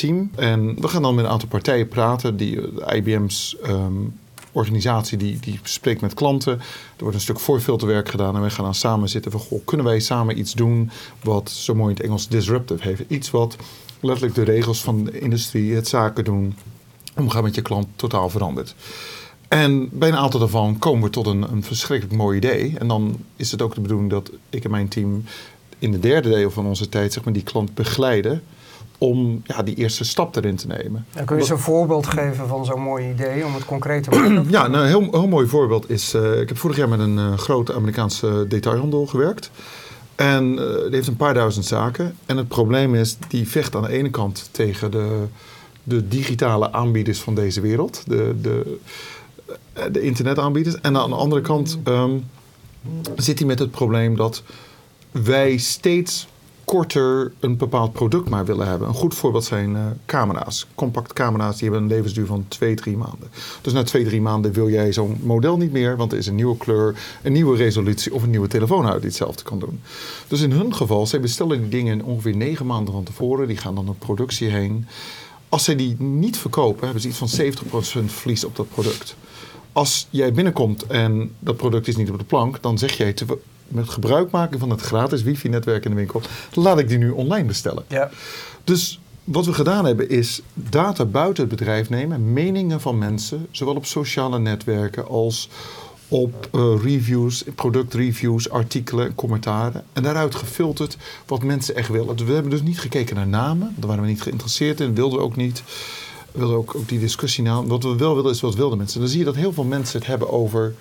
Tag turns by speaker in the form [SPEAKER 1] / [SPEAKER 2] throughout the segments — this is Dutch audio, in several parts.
[SPEAKER 1] team en we gaan dan met een aantal partijen praten. Die, de IBM's ehm, organisatie die, die spreekt met klanten. Er wordt een stuk voorfilterwerk gedaan en wij gaan dan samen zitten van... Goh, kunnen wij samen iets doen wat zo mooi in het Engels disruptive heeft? Iets wat letterlijk de regels van de industrie, het zaken doen, omgaan met je klant totaal verandert. En bij een aantal daarvan komen we tot een, een verschrikkelijk mooi idee. En dan is het ook de bedoeling dat ik en mijn team in de derde deel van onze tijd zeg maar, die klant begeleiden om ja, die eerste stap erin te nemen.
[SPEAKER 2] En kun je eens een voorbeeld geven van zo'n mooi idee om het concreet te maken?
[SPEAKER 1] ja, nou, een heel, heel mooi voorbeeld is... Uh, ik heb vorig jaar met een uh, grote Amerikaanse detailhandel gewerkt. En uh, die heeft een paar duizend zaken. En het probleem is, die vecht aan de ene kant tegen de, de digitale aanbieders van deze wereld. De, de, de internetaanbieders. En aan de andere kant um, zit hij met het probleem dat wij steeds korter een bepaald product maar willen hebben. Een goed voorbeeld zijn uh, camera's. Compact camera's die hebben een levensduur van 2, 3 maanden. Dus na 2, 3 maanden wil jij zo'n model niet meer, want er is een nieuwe kleur, een nieuwe resolutie of een nieuwe telefoon uit die hetzelfde kan doen. Dus in hun geval, zij bestellen die dingen ongeveer 9 maanden van tevoren. Die gaan dan op productie heen. Als zij die niet verkopen, hebben ze iets van 70% verlies op dat product. Als jij binnenkomt en dat product is niet op de plank, dan zeg jij te, met gebruik maken van het gratis wifi-netwerk in de winkel, laat ik die nu online bestellen.
[SPEAKER 2] Ja.
[SPEAKER 1] Dus wat we gedaan hebben is data buiten het bedrijf nemen, meningen van mensen, zowel op sociale netwerken als op uh, reviews, productreviews, artikelen, commentaren. En daaruit gefilterd wat mensen echt willen. Dus we hebben dus niet gekeken naar namen, daar waren we niet geïnteresseerd in, wilden we ook niet. We wilden ook, ook die discussie na. Wat we wel wilden is wat wilden mensen. Dan zie je dat heel veel mensen het hebben over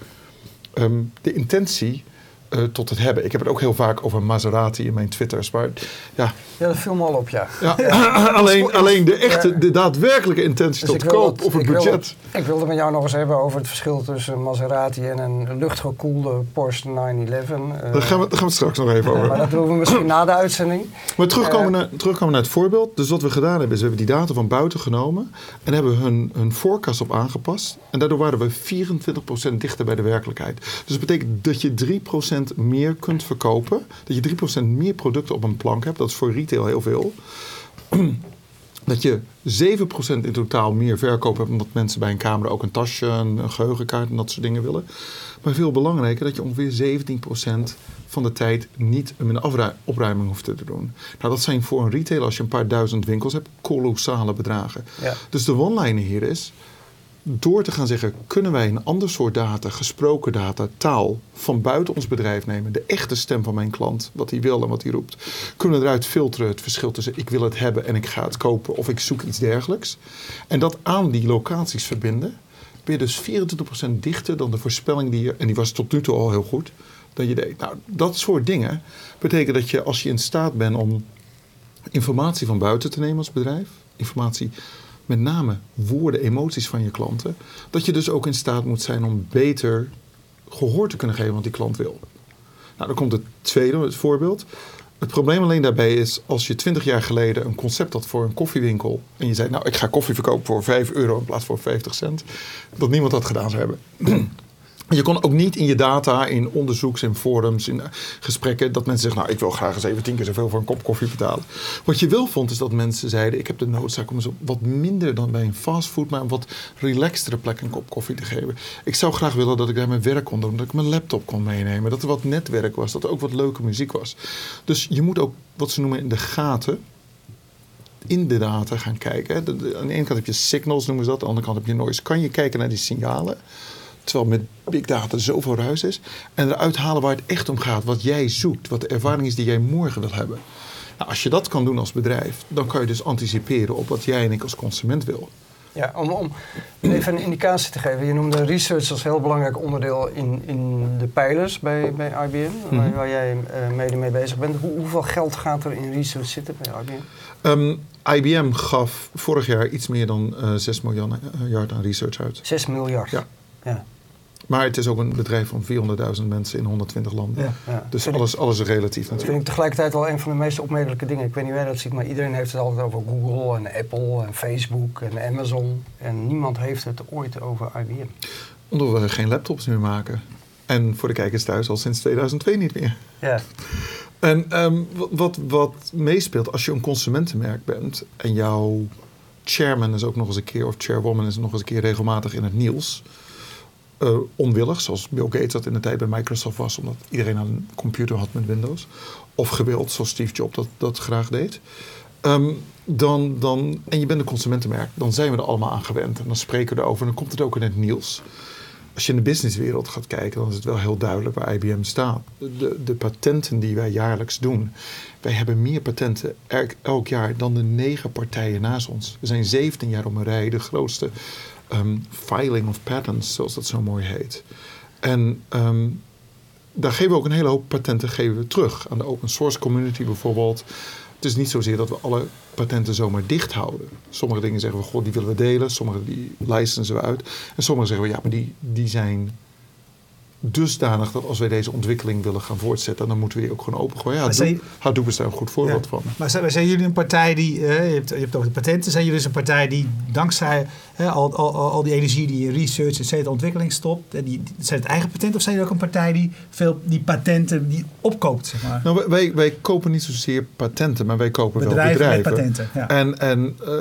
[SPEAKER 1] um, de intentie uh, tot het hebben. Ik heb het ook heel vaak over Maserati in mijn twitters. Maar ja,
[SPEAKER 2] ja dat viel me al op, ja.
[SPEAKER 1] ja, alleen, alleen de echte, de daadwerkelijke intentie dus tot koop dat, of het budget.
[SPEAKER 2] Wilde, ik wilde met jou nog eens hebben over het verschil tussen Maserati en een luchtgekoelde Porsche 911.
[SPEAKER 1] Uh, daar, gaan we, daar gaan we het straks nog even over.
[SPEAKER 2] maar dat doen we misschien na de uitzending.
[SPEAKER 1] Maar terugkomen, uh, naar, terugkomen naar het voorbeeld. Dus wat we gedaan hebben, is we hebben die data van buiten genomen. En hebben hun, hun forecast op aangepast. En daardoor waren we 24% dichter bij de werkelijkheid. Dus dat betekent dat je 3% meer kunt verkopen. Dat je 3% meer producten op een plank hebt. Dat is voor retail heel veel. Dat je 7% in totaal meer verkoop hebt. Omdat mensen bij een camera ook een tasje, een geheugenkaart en dat soort dingen willen. Maar veel belangrijker dat je ongeveer 17% van de tijd niet een opruiming hoeft te doen. Nou, dat zijn voor een retailer, als je een paar duizend winkels hebt, kolossale bedragen.
[SPEAKER 2] Ja.
[SPEAKER 1] Dus de one-liner hier is door te gaan zeggen, kunnen wij een ander soort data, gesproken data, taal van buiten ons bedrijf nemen, de echte stem van mijn klant, wat hij wil en wat hij roept, kunnen we eruit filteren het verschil tussen ik wil het hebben en ik ga het kopen of ik zoek iets dergelijks. En dat aan die locaties verbinden, ben je dus 24% dichter dan de voorspelling die je, en die was tot nu toe al heel goed, dat je deed. Nou, dat soort dingen betekent dat je als je in staat bent om informatie van buiten te nemen als bedrijf, informatie met name woorden, emoties van je klanten, dat je dus ook in staat moet zijn om beter gehoor te kunnen geven wat die klant wil. Nou, dan komt het tweede het voorbeeld. Het probleem alleen daarbij is, als je twintig jaar geleden een concept had voor een koffiewinkel. en je zei, nou, ik ga koffie verkopen voor 5 euro in plaats van 50 cent. dat niemand dat gedaan zou hebben. Je kon ook niet in je data, in onderzoeks, in forums, in gesprekken, dat mensen zeggen, nou ik wil graag eens even tien keer zoveel voor een kop koffie betalen. Wat je wel vond is dat mensen zeiden, ik heb de noodzaak om eens wat minder dan bij een fastfood, maar een wat relaxtere plek een kop koffie te geven. Ik zou graag willen dat ik daar mijn werk kon doen, dat ik mijn laptop kon meenemen, dat er wat netwerk was, dat er ook wat leuke muziek was. Dus je moet ook wat ze noemen in de gaten, in de data gaan kijken. aan de ene kant heb je signals, noemen ze dat. Aan de andere kant heb je noise. Kan je kijken naar die signalen? Terwijl met big data zoveel ruis is. En eruit halen waar het echt om gaat. Wat jij zoekt. Wat de ervaring is die jij morgen wil hebben. Nou, als je dat kan doen als bedrijf, dan kan je dus anticiperen op wat jij en ik als consument wil.
[SPEAKER 2] Ja, om, om even een indicatie te geven. Je noemde research als heel belangrijk onderdeel in, in de pijlers bij, bij IBM, -hmm. waar, jij uh, mede mee bezig bent. Hoe, hoeveel geld gaat er in research zitten bij IBM?
[SPEAKER 1] Um, IBM gaf vorig jaar iets meer dan uh, 6 miljard aan research uit.
[SPEAKER 2] 6 miljard?
[SPEAKER 1] Ja.
[SPEAKER 2] ja.
[SPEAKER 1] Maar het is ook een bedrijf van 400.000 mensen in 120 landen.
[SPEAKER 2] Ja, ja.
[SPEAKER 1] Dus alles, is relatief natuurlijk.
[SPEAKER 2] Dat vind ik tegelijkertijd wel een van de meest opmerkelijke dingen. Ik weet niet waar dat ziet, maar iedereen heeft het altijd over Google en Apple en Facebook en Amazon. En niemand heeft het ooit over IBM.
[SPEAKER 1] Omdat we geen laptops meer maken. En voor de kijkers thuis al sinds 2002 niet meer.
[SPEAKER 2] Ja.
[SPEAKER 1] En ehm, wat- wat, wat meespeelt als je een consumentenmerk bent en jouw chairman is ook nog eens een keer, of chairwoman is nog eens een keer regelmatig in het nieuws. Eh, onwillig, zoals Bill Gates dat in de tijd bij Microsoft was, omdat iedereen een computer had met Windows. Of gewild, zoals Steve Jobs dat, dat graag deed. Ehm, dan, dan, en je bent een consumentenmerk, dan zijn we er allemaal aan gewend. En dan spreken we erover en dan komt het ook in het nieuws. Als je in de businesswereld gaat kijken, dan is het wel heel duidelijk waar IBM staat. De, de patenten die wij jaarlijks doen. Wij hebben meer patenten elk, elk jaar dan de negen partijen naast ons. We zijn 17 jaar op een rij de grootste ehm, filing of patents, zoals dat zo mooi heet. En ehm, daar geven we ook een hele hoop patenten geven we terug. Aan de open source community bijvoorbeeld. Het is niet zozeer dat we alle patenten zomaar dicht houden. Sommige dingen zeggen we, god, die willen we delen. Sommige die licensen we uit. En sommige zeggen we, ja, maar die, die zijn dusdanig dat als wij deze ontwikkeling willen gaan voortzetten, dan moeten we die ook gewoon opengooien. Ja, Hadoop- is daar een goed voorbeeld
[SPEAKER 3] Ja.
[SPEAKER 1] van.
[SPEAKER 3] Maar zijn, zijn jullie een partij die, eh, je, hebt, je hebt over de patenten, zijn jullie dus een partij die dankzij eh, al, al, al, die energie die in research en cetera, ontwikkeling stopt, eh, die, zijn het eigen patent of zijn jullie ook een partij die veel die patenten die opkoopt, zeg maar?
[SPEAKER 1] Nou, wij- wij, kopen niet zozeer patenten, maar wij kopen
[SPEAKER 3] Bedrijven
[SPEAKER 1] wel
[SPEAKER 3] met
[SPEAKER 1] bedrijven.
[SPEAKER 3] patenten, ja.
[SPEAKER 1] En, en eh,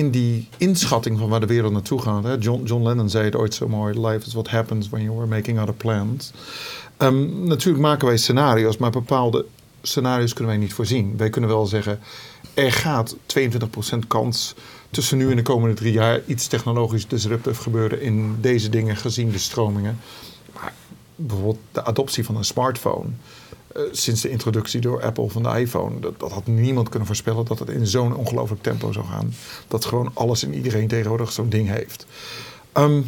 [SPEAKER 1] in die inschatting van waar de wereld naartoe gaat. Hè, John, John Lennon zei het ooit zo mooi: Life is what happens when you are making other plans. Ehm, natuurlijk maken wij scenario's, maar bepaalde scenario's kunnen wij niet voorzien. Wij kunnen wel zeggen: er gaat 22% kans tussen nu en de komende drie jaar iets technologisch disruptief gebeuren in deze dingen, gezien de stromingen. Maar bijvoorbeeld de adoptie van een smartphone. eh, sinds de introductie door Apple van de iPhone. Dat, dat had niemand kunnen voorspellen dat het in zo'n ongelooflijk tempo zou gaan. Dat gewoon alles en iedereen tegenwoordig zo'n ding heeft. Ehm,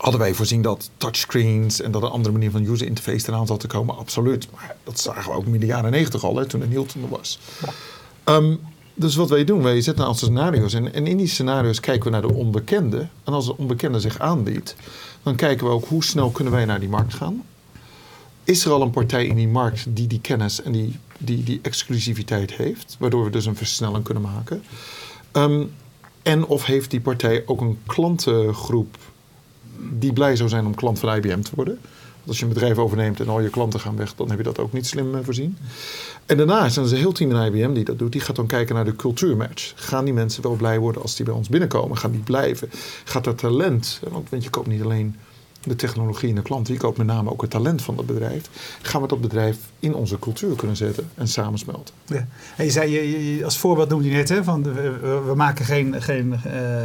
[SPEAKER 1] hadden wij voorzien dat touchscreens en dat een andere manier van user interface eraan zat te komen? Absoluut. Maar dat zagen we ook in de jaren negentig al, hè, toen de Newton er was. Ehm, dus wat wij doen, wij zetten een aantal scenario's in. En in die scenario's kijken we naar de onbekende. En als de onbekende zich aanbiedt, dan kijken we ook hoe snel kunnen wij naar die markt gaan. Is er al een partij in die markt die die kennis en die, die, die exclusiviteit heeft, waardoor we dus een versnelling kunnen maken? Ehm, en of heeft die partij ook een klantengroep die blij zou zijn om klant van IBM te worden? Want als je een bedrijf overneemt en al je klanten gaan weg, dan heb je dat ook niet slim eh, voorzien. En daarnaast is er een heel team in IBM die dat doet. Die gaat dan kijken naar de cultuurmatch. Gaan die mensen wel blij worden als die bij ons binnenkomen? Gaan die blijven? Gaat er talent? Want, want je koopt niet alleen de technologie en de klanten. Je koopt met name ook het talent van dat bedrijf. Gaan we dat bedrijf in onze cultuur kunnen zetten en samensmelten?
[SPEAKER 3] Ja. En je zei, je, als voorbeeld noemde je net, hè, van we maken geen, geen, eh,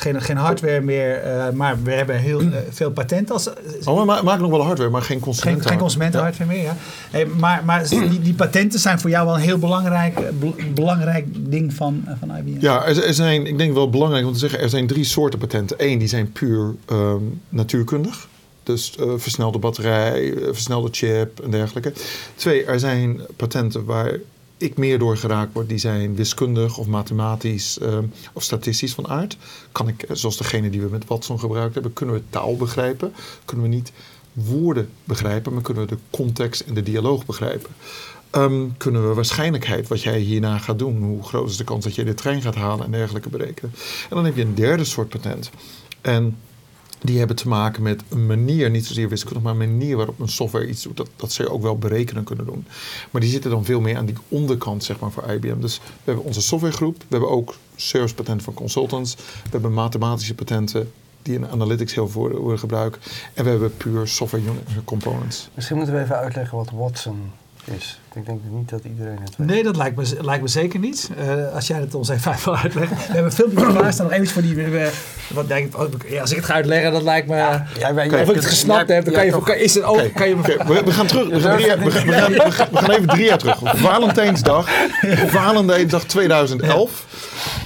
[SPEAKER 3] geen, geen hardware meer, eh, maar we hebben heel eh, veel patenten. Als,
[SPEAKER 1] Oh, we ma- maken nog wel hardware, maar geen
[SPEAKER 3] geen,
[SPEAKER 1] consumenten.
[SPEAKER 3] geen consumentenhardware meer, ja. Hey, maar maar die, die patenten zijn voor jou wel een heel belangrijk, eh, be- belangrijk ding van, eh, van IBM.
[SPEAKER 1] Ja, er, er zijn, ik denk wel belangrijk om te zeggen, er zijn drie soorten patenten. Eén, die zijn puur ehm, natuurkundig. Dus eh, versnelde batterij, eh, versnelde chip en dergelijke. Twee, er zijn patenten waar ik meer door geraakt word. Die zijn wiskundig of mathematisch ehm, of statistisch van aard. Kan ik, eh, zoals degene die we met Watson gebruikt hebben, kunnen we taal begrijpen. Kunnen we niet woorden begrijpen, maar kunnen we de context en de dialoog begrijpen. Ehm, kunnen we waarschijnlijkheid, wat jij hierna gaat doen, hoe groot is de kans dat je de trein gaat halen en dergelijke berekenen. En dan heb je een derde soort patent. En die hebben te maken met een manier, niet zozeer wiskundig, maar een manier waarop een software iets doet. Dat, dat ze ook wel berekenen kunnen doen. Maar die zitten dan veel meer aan die onderkant, zeg maar, voor IBM. Dus we hebben onze softwaregroep, we hebben ook service patenten van consultants, we hebben mathematische patenten die in analytics heel veel worden gebruikt. En we hebben puur software components.
[SPEAKER 2] Misschien moeten we even uitleggen wat Watson is. Ik denk niet dat iedereen het weet.
[SPEAKER 3] Nee, dat lijkt me, lijkt me zeker niet. Eh, als jij het ons even wil uitleggen. We hebben een filmpje klaarstaan, nog even voor die... we- wat denk ik, ja, als ik het ga uitleggen, dat lijkt me...
[SPEAKER 2] jij
[SPEAKER 3] of ik het gesnapt heb, dan kan je, kan, is het ook,
[SPEAKER 1] Oké,
[SPEAKER 3] kan je me...
[SPEAKER 1] we, we gaan terug. We gaan, drie jaar, we, gaan, we, gaan, we gaan- we gaan even drie jaar terug. Valentijnsdag, Valentijnsdag 2011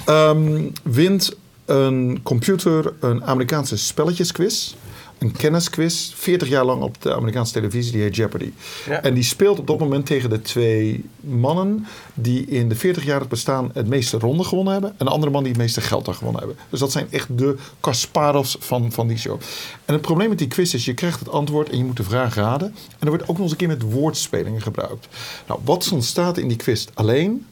[SPEAKER 1] ehm, wint een computer een Amerikaanse spelletjesquiz. Een kennisquiz, 40 jaar lang op de Amerikaanse televisie, die heet Jeopardy.
[SPEAKER 2] Ja.
[SPEAKER 1] En die speelt op dat moment tegen de twee mannen die in de 40 jaar het bestaan het meeste ronden gewonnen hebben. En de andere man die het meeste geld daar gewonnen hebben. Dus dat zijn echt de Kasparovs van, van die show. En het probleem met die quiz is, je krijgt het antwoord en je moet de vraag raden. En er wordt ook nog eens een keer met woordspelingen gebruikt. Nou, Watson staat in die quiz alleen.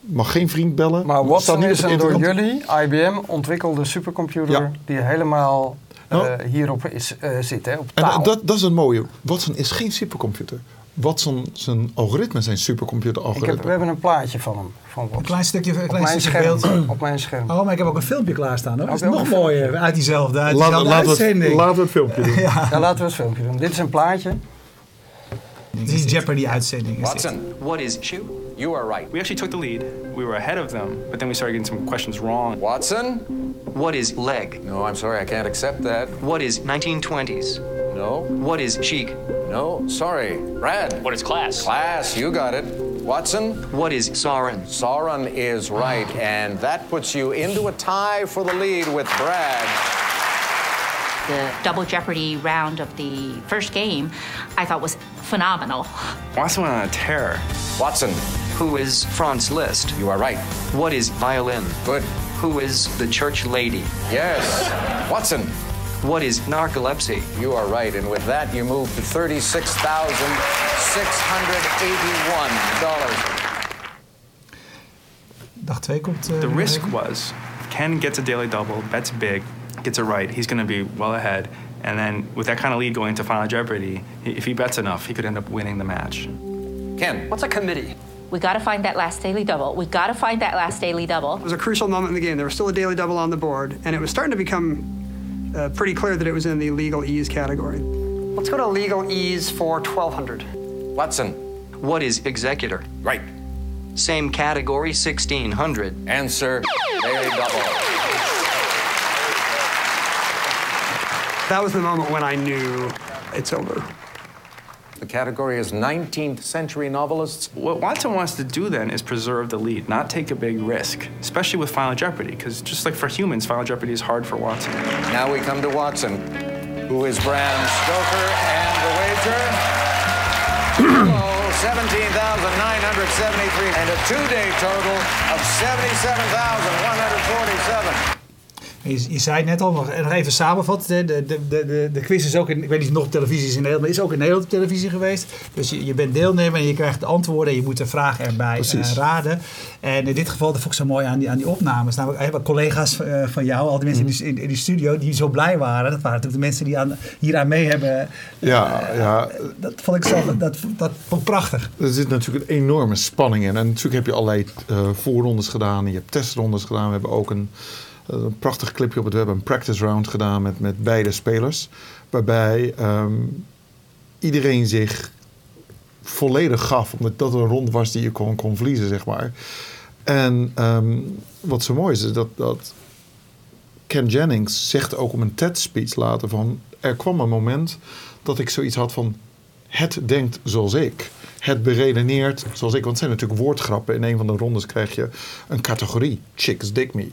[SPEAKER 1] Mag geen vriend bellen.
[SPEAKER 2] Maar Watson is een door jullie, IBM, ontwikkelde supercomputer
[SPEAKER 1] Ja.
[SPEAKER 2] die helemaal
[SPEAKER 1] Nou.
[SPEAKER 2] hierop is, eh, zit, hè, op
[SPEAKER 1] En
[SPEAKER 2] taal.
[SPEAKER 1] dat, dat is het mooie. Watson is geen supercomputer. Watson, zijn algoritmen zijn supercomputer
[SPEAKER 2] Ik heb,
[SPEAKER 1] algoritmen.
[SPEAKER 2] we hebben een plaatje van hem. Van
[SPEAKER 3] Een
[SPEAKER 2] Watson.
[SPEAKER 3] klein stukje, een
[SPEAKER 2] op,
[SPEAKER 3] klein
[SPEAKER 2] mijn
[SPEAKER 3] stukje beeld.
[SPEAKER 2] scherm, op mijn scherm.
[SPEAKER 3] Oh, maar ik heb ook een filmpje klaarstaan hoor. Dat is nog
[SPEAKER 2] een
[SPEAKER 3] mooier. Uit diezelfde, uit
[SPEAKER 1] Laat-
[SPEAKER 3] diezelfde
[SPEAKER 1] laten, we het,
[SPEAKER 3] uitzending.
[SPEAKER 1] laten we het filmpje doen.
[SPEAKER 2] Ja, laten we het filmpje doen. Dit is een plaatje.
[SPEAKER 3] Het is is dit.
[SPEAKER 4] Watson,
[SPEAKER 5] What is shoe?
[SPEAKER 4] you are right.
[SPEAKER 6] We actually took the lead. We were ahead of them, but then we started getting some questions wrong.
[SPEAKER 4] Watson?
[SPEAKER 5] What is leg?
[SPEAKER 4] No, I'm sorry, I can't accept that.
[SPEAKER 5] What is 1920s?
[SPEAKER 4] No,
[SPEAKER 5] What is chic?
[SPEAKER 4] no, sorry. Brad?
[SPEAKER 6] What is class?
[SPEAKER 4] Class, you got it. Watson?
[SPEAKER 5] What is Sauron?
[SPEAKER 4] Sauron is right, ah. and that puts you into a tie for the lead with Brad.
[SPEAKER 7] The double jeopardy round of the first game I thought was phenomenal.
[SPEAKER 6] Watson went on a tear.
[SPEAKER 4] Watson,
[SPEAKER 5] Who is Franz Liszt?
[SPEAKER 4] you are right.
[SPEAKER 5] What is violin?
[SPEAKER 4] Good.
[SPEAKER 5] Who is the church lady?
[SPEAKER 4] Yes. Watson,
[SPEAKER 5] What is narcolepsy?
[SPEAKER 4] you are right, and with that, you move to $36,681.
[SPEAKER 3] Dag 2 komt... eh,
[SPEAKER 6] The risk
[SPEAKER 3] even.
[SPEAKER 6] was if Ken gets a daily double, bets big, gets it right, he's going to be well ahead. And then with that kind of lead going into Final Jeopardy, if he bets enough, he could end up winning the match.
[SPEAKER 4] Ken,
[SPEAKER 8] What's a committee?
[SPEAKER 7] We got to find that last daily double. We got to find that last daily double.
[SPEAKER 8] It was a crucial moment in the game. There was still a daily double on the board, and it was starting to become uh, pretty clear that it was in the legal ease category. Let's go to legal ease for 1200.
[SPEAKER 4] Watson,
[SPEAKER 5] What is executor?
[SPEAKER 4] right.
[SPEAKER 5] Same category, 1600.
[SPEAKER 4] Answer, daily double.
[SPEAKER 8] That was the moment when I knew it's over.
[SPEAKER 4] The category is 19th century novelists.
[SPEAKER 6] What Watson wants to do then is preserve the lead, not take a big risk, especially with Final Jeopardy, because just like for humans, Final Jeopardy is hard for Watson.
[SPEAKER 4] Now we come to Watson, who is Bram Stoker, and the wager. Hello, 17,973, and a two-day total of 77,147.
[SPEAKER 3] Je, je zei het net al, nog, nog even samenvatten. De, de, de, de, quiz is ook, in, ik weet niet of nog op televisie is in Nederland, maar is ook in Nederland op televisie geweest. Dus je, je bent deelnemer en je krijgt de antwoorden en je moet de vragen erbij eh, raden. En in dit geval, dat vond ik zo mooi aan die, aan die opnames. Namelijk, eh, collega's eh, van jou, al die mensen in, die, in, in die studio, die zo blij waren. Dat waren natuurlijk de mensen die aan, hier aan mee hebben.
[SPEAKER 1] Ja, ja,
[SPEAKER 3] Dat vond ik zelf, dat, dat vond ik prachtig.
[SPEAKER 1] er zit natuurlijk een enorme spanning in. En natuurlijk heb je allerlei eh, voorrondes gedaan. en Je hebt testrondes gedaan. We hebben ook een, eh, een prachtig clipje op het web. Een practice round gedaan met, met beide spelers. Waarbij ehm, iedereen zich volledig gaf. Omdat dat een ronde was die je kon, kon verliezen, zeg maar. En ehm, wat zo mooi is, is dat, dat Ken Jennings zegt ook op een TED-speech later van... er kwam een moment dat ik zoiets had van... het denkt zoals ik. Het beredeneert zoals ik. Want het zijn natuurlijk woordgrappen. In een van de rondes krijg je een categorie. Chicks dig me.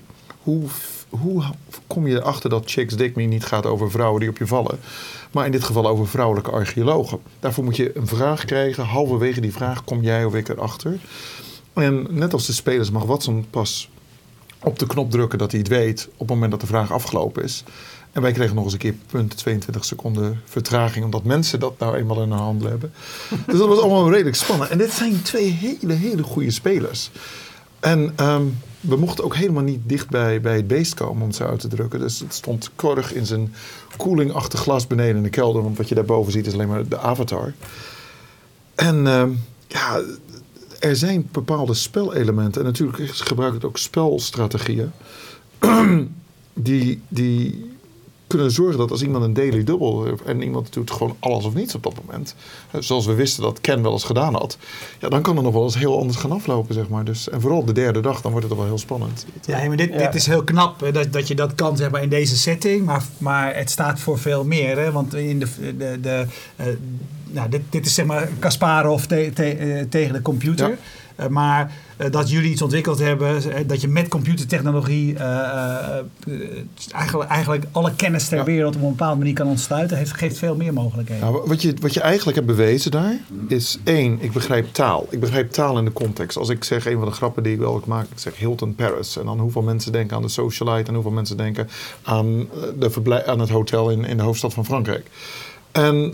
[SPEAKER 1] Hoe, hoe kom je erachter dat Chicks dig me niet gaat over vrouwen die op je vallen? Maar in dit geval over vrouwelijke archeologen. Daarvoor moet je een vraag krijgen. Halverwege die vraag kom jij of ik erachter. En net als de spelers mag Watson pas op de knop drukken dat hij het weet op het moment dat de vraag afgelopen is. En wij kregen nog eens een keer punt 22 seconden vertraging, omdat mensen dat nou eenmaal in hun handen hebben. Dus dat was allemaal redelijk spannend. En dit zijn twee hele, hele goede spelers. En ehm, we mochten ook helemaal niet dicht bij, het beest komen, om het zo uit te drukken. Dus het stond keurig in zijn koelingachtig glas beneden in de kelder. Want wat je daarboven ziet is alleen maar de avatar. En ehm, ja, er zijn bepaalde spelelementen. En natuurlijk gebruik ik ook spelstrategieën. die, die kunnen zorgen dat als iemand een daily double heeft en iemand doet gewoon alles of niets op dat moment. eh, Zoals we wisten dat Ken wel eens gedaan had. Ja, dan kan er nog wel eens heel anders gaan aflopen, zeg maar. Dus, en vooral de derde dag, dan wordt het toch wel heel spannend.
[SPEAKER 3] Ja, maar dit,
[SPEAKER 2] Ja.
[SPEAKER 3] dit is heel knap hè, dat, dat je dat kan zeg maar, in deze setting. Maar, maar het staat voor veel meer. Hè? Want in de, de, de, eh, nou, dit, dit is zeg maar Kasparov te- te- eh, tegen de computer.
[SPEAKER 1] Ja.
[SPEAKER 3] Eh, maar eh, dat jullie iets ontwikkeld hebben, eh, dat je met computertechnologie eigenlijk, eigenlijk alle kennis ter
[SPEAKER 1] Ja.
[SPEAKER 3] wereld op een bepaalde manier kan ontsluiten, heeft, geeft veel meer mogelijkheden.
[SPEAKER 1] Nou, wat, je, wat je eigenlijk hebt bewezen daar, is één, ik begrijp taal. Ik begrijp taal in de context. Als ik zeg, een van de grappen die ik wel maak, ik zeg Hilton Paris. En dan hoeveel mensen denken aan de socialite en hoeveel mensen denken aan, de aan het hotel in, in de hoofdstad van Frankrijk. En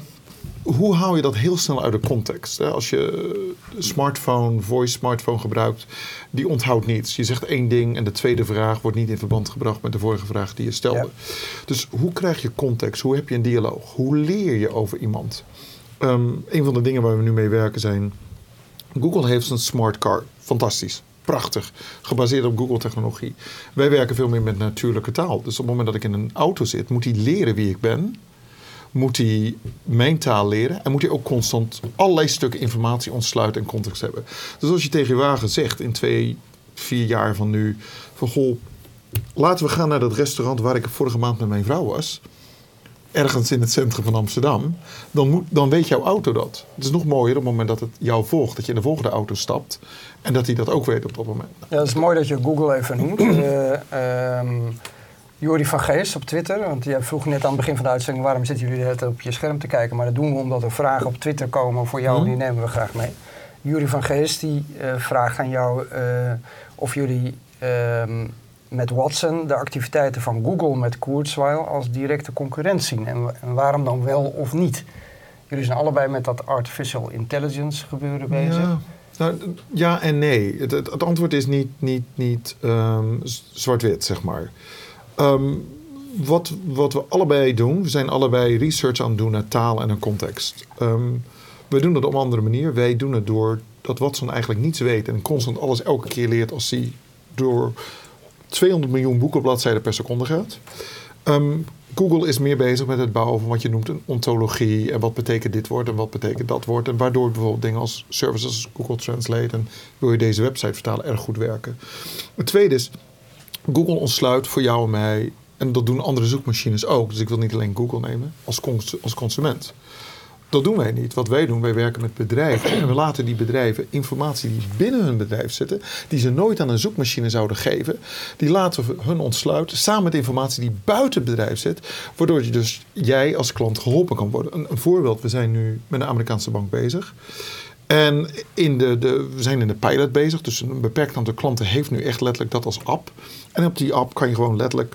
[SPEAKER 1] hoe hou je dat heel snel uit de context? Hè? Als je smartphone, voice smartphone gebruikt, die onthoudt niets. Je zegt één ding en de tweede vraag wordt niet in verband gebracht met de vorige vraag die je stelde. Dus hoe krijg je context? Hoe heb je een dialoog? Hoe leer je over iemand? Ehm, een van de dingen waar we nu mee werken zijn... Google heeft een smart car. Fantastisch. Prachtig. Gebaseerd op Google-technologie. Wij werken veel meer met natuurlijke taal. Dus op het moment dat ik in een auto zit, moet hij leren wie ik ben. Moet hij mijn taal leren. En moet hij ook constant allerlei stukken informatie ontsluiten en context hebben. Dus als je tegen je wagen zegt in twee, vier jaar van nu... van goh, laten we gaan naar dat restaurant waar ik vorige maand met mijn vrouw was ergens in het centrum van Amsterdam, dan, moet, dan weet jouw auto dat. Het is nog mooier op het moment dat het jou volgt, dat je in de volgende auto stapt en dat hij dat ook weet op dat moment.
[SPEAKER 2] Ja, het is mooi dat je Google even noemt. Uh, um, Jori van Geest op Twitter, want jij vroeg net aan het begin van de uitzending waarom zitten jullie net op je scherm te kijken, maar dat doen we omdat er vragen op Twitter komen voor jou, mm. die nemen we graag mee. Juri van Geest die uh, vraagt aan jou uh, of jullie um, met Watson de activiteiten van Google met Kurzweil als directe concurrent zien. En, en, waarom dan wel of niet? Jullie zijn allebei met dat artificial intelligence gebeuren bezig.
[SPEAKER 1] Ja, nou, ja en nee. Het, het, het, antwoord is niet, niet, niet um, zwart-wit, zeg maar. Um, wat, wat we allebei doen, we zijn allebei research aan het doen naar taal en een context. Um, we doen het op een andere manier. Wij doen het door dat Watson eigenlijk niets weet en constant alles elke keer leert als hij door 200 miljoen boekenbladzijden per seconde gaat. Um, Google is meer bezig met het bouwen van wat je noemt een ontologie. En wat betekent dit woord en wat betekent dat woord. En waardoor bijvoorbeeld dingen als services als Google Translate en wil je deze website vertalen erg goed werken. Het tweede is, Google ontsluit voor jou en mij, en dat doen andere zoekmachines ook. Dus ik wil niet alleen Google nemen als, cons als consument. Dat doen wij niet. Wat wij doen, wij werken met bedrijven en we laten die bedrijven informatie die binnen hun bedrijf zitten, die ze nooit aan een zoekmachine zouden geven, die laten hun ontsluiten samen met informatie die buiten het bedrijf zit, waardoor je dus jij als klant geholpen kan worden. Een, een voorbeeld, we zijn nu met een Amerikaanse bank bezig. En in de, de, we zijn in de pilot bezig, dus een beperkt aantal klanten heeft nu echt letterlijk dat als app. En op die app kan je gewoon letterlijk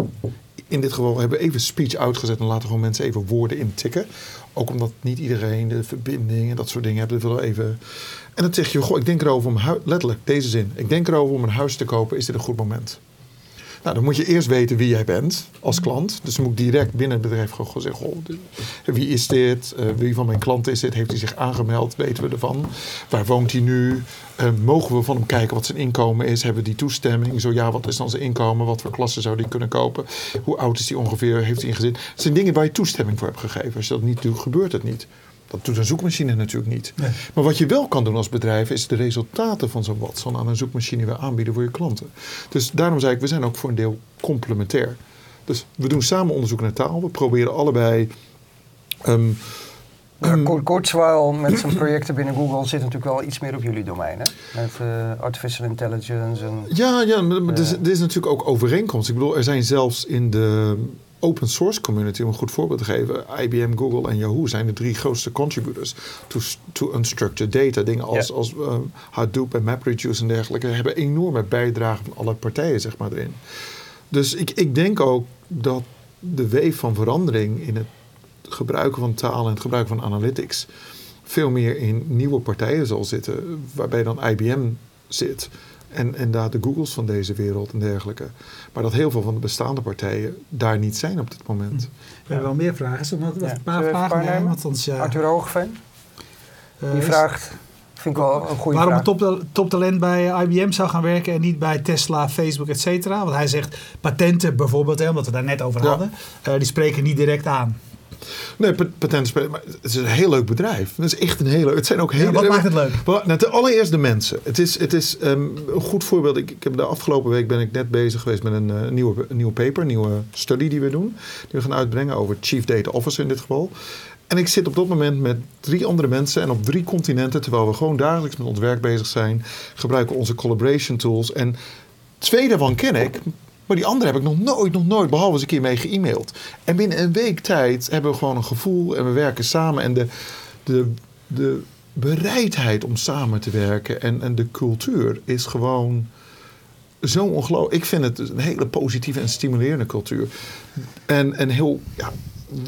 [SPEAKER 1] in dit geval hebben we even speech uitgezet en laten gewoon mensen even woorden intikken. Ook omdat niet iedereen de verbinding en dat soort dingen hebben. Dat even... En dan zeg je, goh, ik denk erover om letterlijk deze zin. Ik denk erover om een huis te kopen. Is dit een goed moment? Nou, dan moet je eerst weten wie jij bent als klant. Dus dan moet ik direct binnen het bedrijf gewoon zeggen: goh, wie is dit? Uh, wie van mijn klanten is dit? Heeft hij zich aangemeld? Weten we ervan? Waar woont hij nu? Uh, mogen we van hem kijken wat zijn inkomen is? Hebben we die toestemming? Zo ja, wat is dan zijn inkomen? Wat voor klassen zou hij kunnen kopen? Hoe oud is hij ongeveer? Heeft hij een gezin? Dat zijn dingen waar je toestemming voor hebt gegeven. Als je dat niet doet, gebeurt het niet. Dat doet een zoekmachine natuurlijk niet. Nee. Maar wat je wel kan doen als bedrijf is de resultaten van zo'n Watson aan een zoekmachine weer aanbieden voor je klanten. Dus daarom zei ik, we zijn ook voor een deel complementair. Dus we doen samen onderzoek naar taal. We proberen allebei. Um,
[SPEAKER 2] um, Kurzweil met zijn projecten binnen Google zit natuurlijk wel iets meer op jullie domein, hè? Met uh, artificial intelligence en...
[SPEAKER 1] Ja, ja maar uh, er, is, er is natuurlijk ook overeenkomst. Ik bedoel, er zijn zelfs in de open source community, om een goed voorbeeld te geven, IBM, Google en Yahoo zijn de drie grootste contributors to, to unstructured data. Dingen als, als uh, Hadoop en MapReduce en dergelijke hebben enorme bijdragen van alle partijen zeg maar, erin. Dus ik, ik denk ook dat de weef van verandering in het gebruiken van taal en het gebruiken van analytics veel meer in nieuwe partijen zal zitten, waarbij dan IBM zit. En, en daar de Googles van deze wereld en dergelijke. Maar dat heel veel van de bestaande partijen daar niet zijn op dit moment.
[SPEAKER 3] We hebben wel meer vragen. Zullen we nog een paar vragen
[SPEAKER 2] paar nemen? Want anders, ja. Arthur Hoogveen. Uh, Die vraagt, vind ik wel een goede
[SPEAKER 3] waarom
[SPEAKER 2] vraag.
[SPEAKER 3] Waarom een toptalent bij IBM zou gaan werken en niet bij Tesla, Facebook, et cetera. Want hij zegt patenten bijvoorbeeld, hè, omdat we daar net over hadden, uh, die spreken niet direct aan.
[SPEAKER 1] Nee, patenten maar het is een heel leuk bedrijf. Het is echt een heel leuk. Het zijn ook heel. Ja,
[SPEAKER 3] wat maakt het leuk?
[SPEAKER 1] Nou, allereerst de mensen. Het is, het is um, een goed voorbeeld. Ik, ik, heb de afgelopen week ben ik net bezig geweest met een uh, nieuwe, een nieuwe paper, een nieuwe studie die we doen. Die we gaan uitbrengen over Chief Data Officer in dit geval. En ik zit op dat moment met drie andere mensen en op drie continenten, terwijl we gewoon dagelijks met ons werk bezig zijn, gebruiken onze collaboration tools. En twee daarvan ken ik, maar die andere heb ik nog nooit, nog nooit, behalve eens een keer mee ge-mailed. En binnen een week tijd hebben we gewoon een gevoel en we werken samen. En de, de, de bereidheid om samen te werken en, en de cultuur is gewoon zo ongelooflijk. Ik vind het een hele positieve en stimulerende cultuur. En, en heel, ja,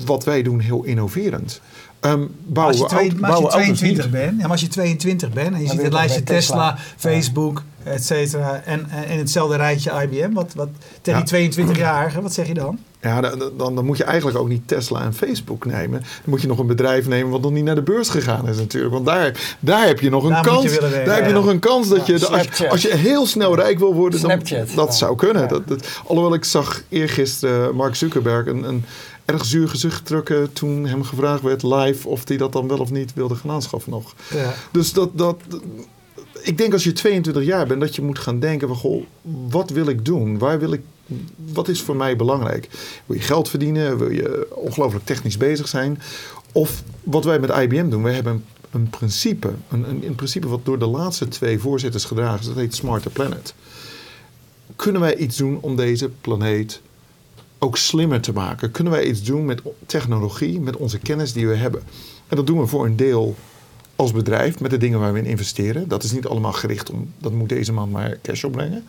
[SPEAKER 1] wat wij doen, heel innoverend. Um,
[SPEAKER 3] als je, twee, maar als je 22 bent, ja, maar als je 22 bent en je ziet het lijstje Tesla, Facebook, et cetera, en, en in hetzelfde rijtje IBM, wat, wat tegen die 22-jarigen, wat zeg je dan?
[SPEAKER 1] Ja, dan, dan, dan moet je eigenlijk ook niet Tesla en Facebook nemen. Dan moet je nog een bedrijf nemen wat nog niet naar de beurs gegaan is natuurlijk. Want daar, daar heb je nog een
[SPEAKER 3] Daar moet je
[SPEAKER 1] kans. daar heb je nog een kans dat je, als, je, als je heel snel rijk wil worden, dan,
[SPEAKER 2] Snapchat.
[SPEAKER 1] dat
[SPEAKER 2] Ja.
[SPEAKER 1] zou kunnen.
[SPEAKER 2] Ja.
[SPEAKER 1] Dat, dat, alhoewel ik zag eergisteren Mark Zuckerberg een, een erg zuur gezicht drukken toen hem gevraagd werd live of hij dat dan wel of niet wilde gaan aanschaffen nog.
[SPEAKER 3] Ja.
[SPEAKER 1] Dus dat, dat, ik denk als je 22 jaar bent, dat je moet gaan denken van, goh, wat wil ik doen? Waar wil ik, wat is voor mij belangrijk? Wil je geld verdienen? Wil je ongelooflijk technisch bezig zijn? Of wat wij met IBM doen, wij hebben een, een principe, een, een, een principe wat door de laatste twee voorzitters gedragen is, dat heet Smarter Planet. Kunnen wij iets doen om deze planeet ook slimmer te maken? Kunnen wij iets doen met technologie, met onze kennis die we hebben? En dat doen we voor een deel als bedrijf met de dingen waar we in investeren. Dat is niet allemaal gericht om, dat moet deze man maar cash opbrengen.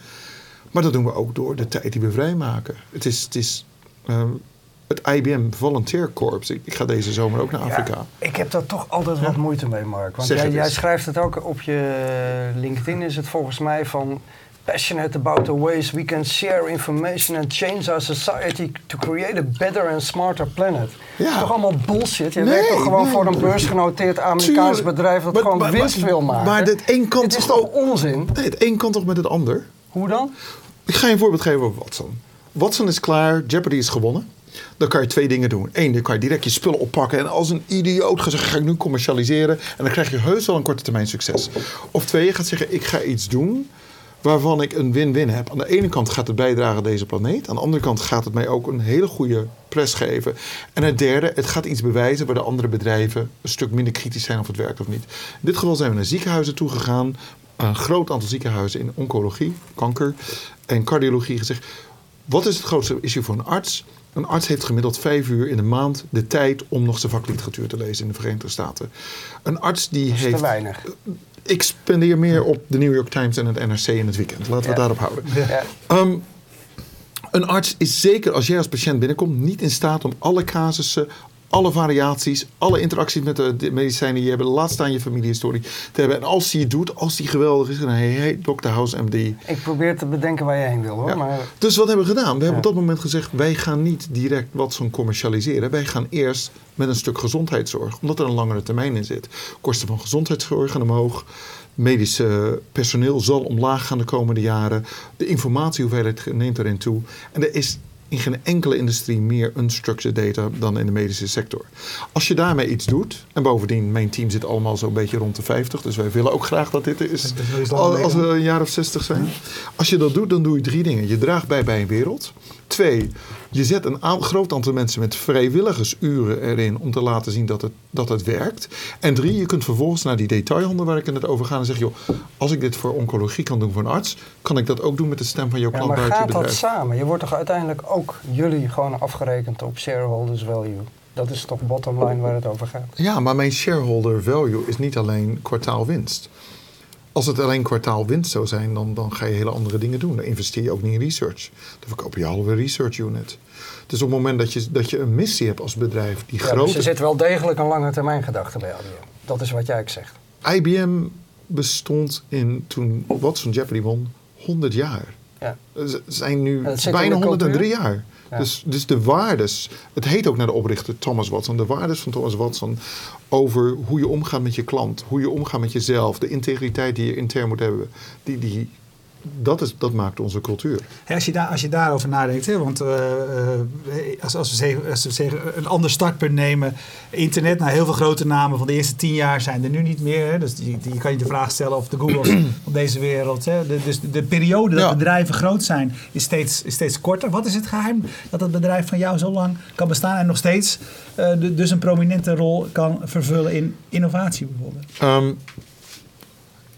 [SPEAKER 1] Maar dat doen we ook door de tijd die we vrijmaken. Het is, het, is ehm, het IBM Volunteer Corps. Ik, ik ga deze zomer ook naar Afrika.
[SPEAKER 2] Ja, ik heb daar toch altijd wat moeite mee, Mark. Want jij, jij schrijft het ook op je LinkedIn, is het volgens mij van... Passionate about the ways we can share information and change our society to create a better and smarter planet.
[SPEAKER 1] Ja.
[SPEAKER 2] Dat is toch allemaal bullshit? Je
[SPEAKER 1] Nee,
[SPEAKER 2] werkt toch gewoon
[SPEAKER 1] nee.
[SPEAKER 2] voor een beursgenoteerd Amerikaans
[SPEAKER 1] Tuurlijk.
[SPEAKER 2] bedrijf dat
[SPEAKER 1] Maar-
[SPEAKER 2] gewoon
[SPEAKER 1] maar-
[SPEAKER 2] winst
[SPEAKER 1] maar-
[SPEAKER 2] wil maken?
[SPEAKER 1] maar dit één kan
[SPEAKER 2] Dit is
[SPEAKER 1] toch
[SPEAKER 2] onzin?
[SPEAKER 1] Nee, het een kan toch met het ander?
[SPEAKER 2] Hoe dan?
[SPEAKER 1] Ik ga je een voorbeeld geven over Watson. Watson is klaar, Jeopardy is gewonnen. Dan kan je twee dingen doen. Eén, dan kan je direct je spullen oppakken en als een idioot gaan zeggen, ga ik nu commercialiseren. En dan krijg je heus wel een korte termijn succes. Of twee, je gaat zeggen, ik ga iets doen waarvan ik een win-win heb. Aan de ene kant gaat het bijdragen aan deze planeet. Aan de andere kant gaat het mij ook een hele goede pres geven. En het derde, het gaat iets bewijzen waar de andere bedrijven een stuk minder kritisch zijn of het werkt of niet. In dit geval zijn we naar ziekenhuizen toegegaan. Een groot aantal ziekenhuizen in oncologie, kanker en cardiologie gezegd. Wat is het grootste issue voor een arts? Een arts heeft gemiddeld vijf uur in de maand de tijd om nog zijn vakliteratuur te lezen in de Verenigde Staten. Een arts die
[SPEAKER 2] is te
[SPEAKER 1] heeft.
[SPEAKER 2] weinig.
[SPEAKER 1] Ik spendeer meer op de New York Times en het NRC in het weekend. Laten we
[SPEAKER 2] Ja.
[SPEAKER 1] daarop houden.
[SPEAKER 2] Ja.
[SPEAKER 1] Ehm, een arts is zeker als jij als patiënt binnenkomt niet in staat om alle casussen, alle variaties, alle interacties met de, medicijnen die je hebt, laat staan je familiehistorie te hebben. En als hij het doet, als die geweldig is, dan hey, hey, Dr. House MD.
[SPEAKER 2] Ik probeer te bedenken waar je heen wil hoor.
[SPEAKER 1] Ja.
[SPEAKER 2] Maar
[SPEAKER 1] Dus wat hebben we gedaan? We hebben op dat moment gezegd, wij gaan niet direct Watson commercialiseren. Wij gaan eerst met een stuk gezondheidszorg, omdat er een langere termijn in zit. Kosten van gezondheidszorg gaan omhoog. Medische personeel zal omlaag gaan de komende jaren. De informatiehoeveelheid neemt erin toe. En er is in geen enkele industrie meer unstructured data dan in de medische sector. Als je daarmee iets doet, en bovendien, mijn team zit allemaal zo'n beetje rond de 50, dus wij willen ook graag dat dit is als we een jaar of 60 zijn. Als je dat doet, dan doe je drie dingen. Je draagt bij bij een wereld. Twee, je zet een groot aantal mensen met vrijwilligersuren erin om te laten zien dat het, dat het werkt. En drie, je kunt vervolgens naar die detailhandel waar ik het over ga en zeggen, joh, als ik dit voor oncologie kan doen voor een arts, kan ik dat ook doen met de stem van jouw
[SPEAKER 2] Ja,
[SPEAKER 1] klant
[SPEAKER 2] maar
[SPEAKER 1] buiten je
[SPEAKER 2] gaat dat samen? Je wordt toch uiteindelijk ook jullie gewoon afgerekend op shareholders value? Dat is toch bottom line waar het over gaat?
[SPEAKER 1] Ja, maar mijn shareholder value is niet alleen kwartaalwinst. Als het alleen kwartaalwinst zou zijn, dan, dan ga je hele andere dingen doen. Dan investeer je ook niet in research. Dan verkoop je halve research unit. Dus op het moment dat je, dat je een missie hebt als bedrijf die
[SPEAKER 2] Ja,
[SPEAKER 1] groot
[SPEAKER 2] dus er
[SPEAKER 1] is.
[SPEAKER 2] zit wel degelijk een lange termijn gedachte bij IBM. Dat is wat jij ook zegt.
[SPEAKER 1] IBM bestond in, toen Watson Jeopardy won, 100 jaar.
[SPEAKER 2] Ja.
[SPEAKER 1] Ze zijn nu bijna
[SPEAKER 2] de
[SPEAKER 1] 103
[SPEAKER 2] cultuur?
[SPEAKER 1] jaar. Dus, dus de waardes, het heet ook naar de oprichter Thomas Watson, de waardes van Thomas Watson over hoe je omgaat met je klant, hoe je omgaat met jezelf, de integriteit die je intern moet hebben, die, die, dat, is, dat maakt onze cultuur.
[SPEAKER 3] Als, je daar, als je daarover nadenkt, hè, want eh, eh, als, als, we zeggen, als we zeggen een ander startpunt nemen, internet, nou heel veel grote namen van de eerste tien jaar zijn er nu niet meer. Hè, dus je kan je de vraag stellen of de Googles van deze wereld. Hè, de, dus de periode dat
[SPEAKER 1] Ja.
[SPEAKER 3] bedrijven groot zijn is steeds, is steeds korter. Wat is het geheim dat het bedrijf van jou zo lang kan bestaan en nog steeds eh, de- dus een prominente rol kan vervullen in innovatie bijvoorbeeld?
[SPEAKER 1] Ehm,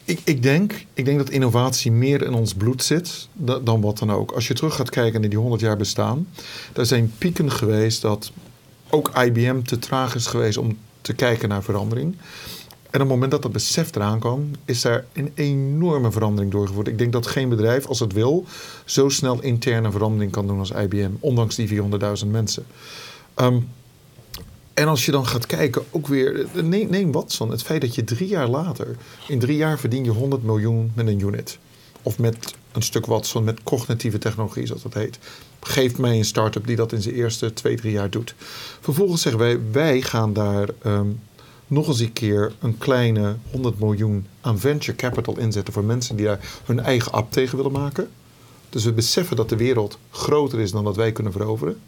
[SPEAKER 1] ik, ik, denk, ik denk dat innovatie meer in ons bloed zit da- dan wat dan ook. Als je terug gaat kijken naar die 100 jaar bestaan, er zijn pieken geweest dat ook IBM te traag is geweest om te kijken naar verandering. En op het moment dat dat besef eraan kwam, is daar een enorme verandering doorgevoerd. Ik denk dat geen bedrijf, als het wil, zo snel interne verandering kan doen als IBM, ondanks die 400.000 mensen. Ehm, en als je dan gaat kijken, ook weer, neem, neem Watson, het feit dat je drie jaar later, in drie jaar verdien je 100 miljoen met een unit. Of met een stuk Watson met cognitieve technologie, zoals dat heet. Geeft mij een start-up die dat in zijn eerste twee, drie jaar doet. Vervolgens zeggen wij, wij gaan daar ehm, nog eens een keer een kleine 100 miljoen aan venture capital inzetten voor mensen die daar hun eigen app tegen willen maken. Dus we beseffen dat de wereld groter is dan dat wij kunnen veroveren.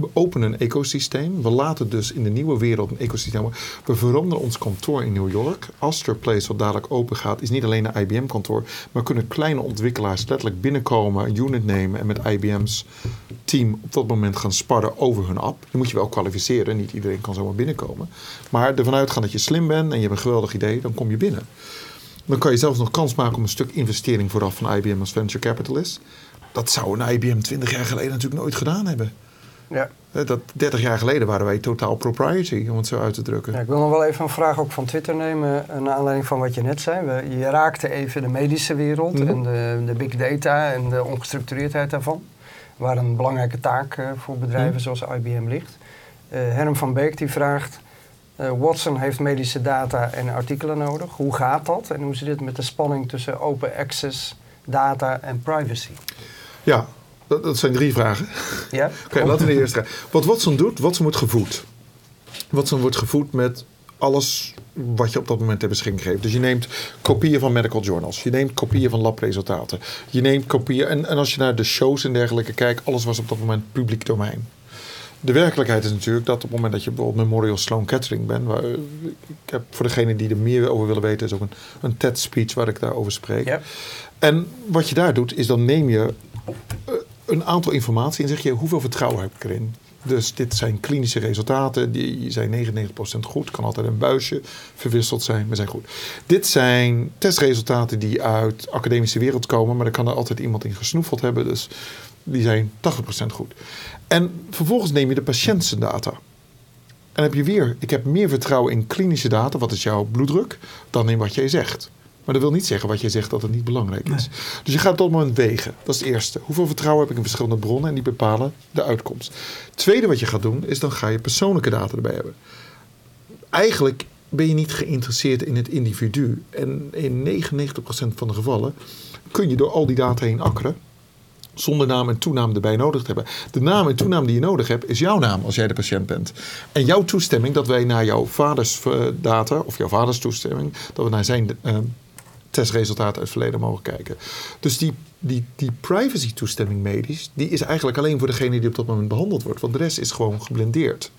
[SPEAKER 1] We openen een ecosysteem. We laten dus in de nieuwe wereld een ecosysteem. We veranderen ons kantoor in New York. Astor Place, wat dadelijk open gaat, is niet alleen een IBM-kantoor. Maar kunnen kleine ontwikkelaars letterlijk binnenkomen, een unit nemen en met IBM's team op dat moment gaan sparren over hun app. Die moet je wel kwalificeren. Niet iedereen kan zomaar binnenkomen. Maar ervan uitgaan dat je slim bent en je hebt een geweldig idee, dan kom je binnen. Dan kan je zelfs nog kans maken om een stuk investering vooraf van IBM als venture capitalist. Dat zou een IBM 20 jaar geleden natuurlijk nooit gedaan hebben.
[SPEAKER 2] Ja.
[SPEAKER 1] Hè, Dat 30 jaar geleden waren wij totaal propriety, om het zo uit te drukken.
[SPEAKER 2] Ja, ik wil nog wel even een vraag ook van Twitter nemen, eh, naar aanleiding van wat je net zei. We, je raakte even de medische wereld
[SPEAKER 1] Mhm.
[SPEAKER 2] en de, de big data en de ongestructureerdheid daarvan. Waar een belangrijke taak eh, voor bedrijven
[SPEAKER 1] Mhm.
[SPEAKER 2] zoals IBM ligt. Eh Herm van Beek die vraagt, eh, Watson heeft medische data en artikelen nodig. Hoe gaat dat en hoe zit het met de spanning tussen open access, data en privacy?
[SPEAKER 1] Ja, dat, dat zijn drie vragen.
[SPEAKER 2] Ja?
[SPEAKER 1] Oké, laten we de eerste gaan. Wat Watson doet, Watson wordt gevoed. Watson wordt gevoed met alles wat je op dat moment ter beschikking geeft. Dus je neemt kopieën van medical journals. Je neemt kopieën van labresultaten. Je neemt kopieën... En, en als je naar de shows en dergelijke kijkt... alles was op dat moment publiek domein. De werkelijkheid is natuurlijk dat op het moment dat je bijvoorbeeld Memorial Sloan Kettering bent... Waar, ik heb voor degene die er meer over willen weten... is ook een, een TED-speech waar ik daarover spreek. En wat je daar doet, is dan neem je eh, een aantal informatie en zeg je hoeveel vertrouwen heb ik erin. Dus dit zijn klinische resultaten, die zijn 99% goed. Kan altijd een buisje verwisseld zijn, maar zijn goed. Dit zijn testresultaten die uit de academische wereld komen, maar er kan er altijd iemand in gesnoefeld hebben. Dus die zijn 80% goed. En vervolgens neem je de patiëntendata. En heb je weer, ik heb meer vertrouwen in klinische data, wat is jouw bloeddruk, dan in wat jij zegt. Maar dat wil niet zeggen wat jij zegt dat het niet belangrijk is. Dus je gaat op dat moment wegen. Dat is het eerste. Hoeveel vertrouwen heb ik in verschillende bronnen en die bepalen de uitkomst. Het tweede wat je gaat doen is dan ga je persoonlijke data erbij hebben. Eigenlijk ben je niet geïnteresseerd in het individu. En in 99% van de gevallen kun je door al die data heen akkeren zonder naam en toenaam erbij nodig te hebben. De naam en toenaam die je nodig hebt, is jouw naam als jij de patiënt bent. En jouw toestemming dat wij naar jouw vaders eh, data, of jouw vaders toestemming, dat we naar zijn eh, testresultaten uit het verleden mogen kijken. Dus die, die, die privacy toestemming medisch, die is eigenlijk alleen voor degene die op dat moment behandeld wordt. Want de rest is gewoon geblindeerd.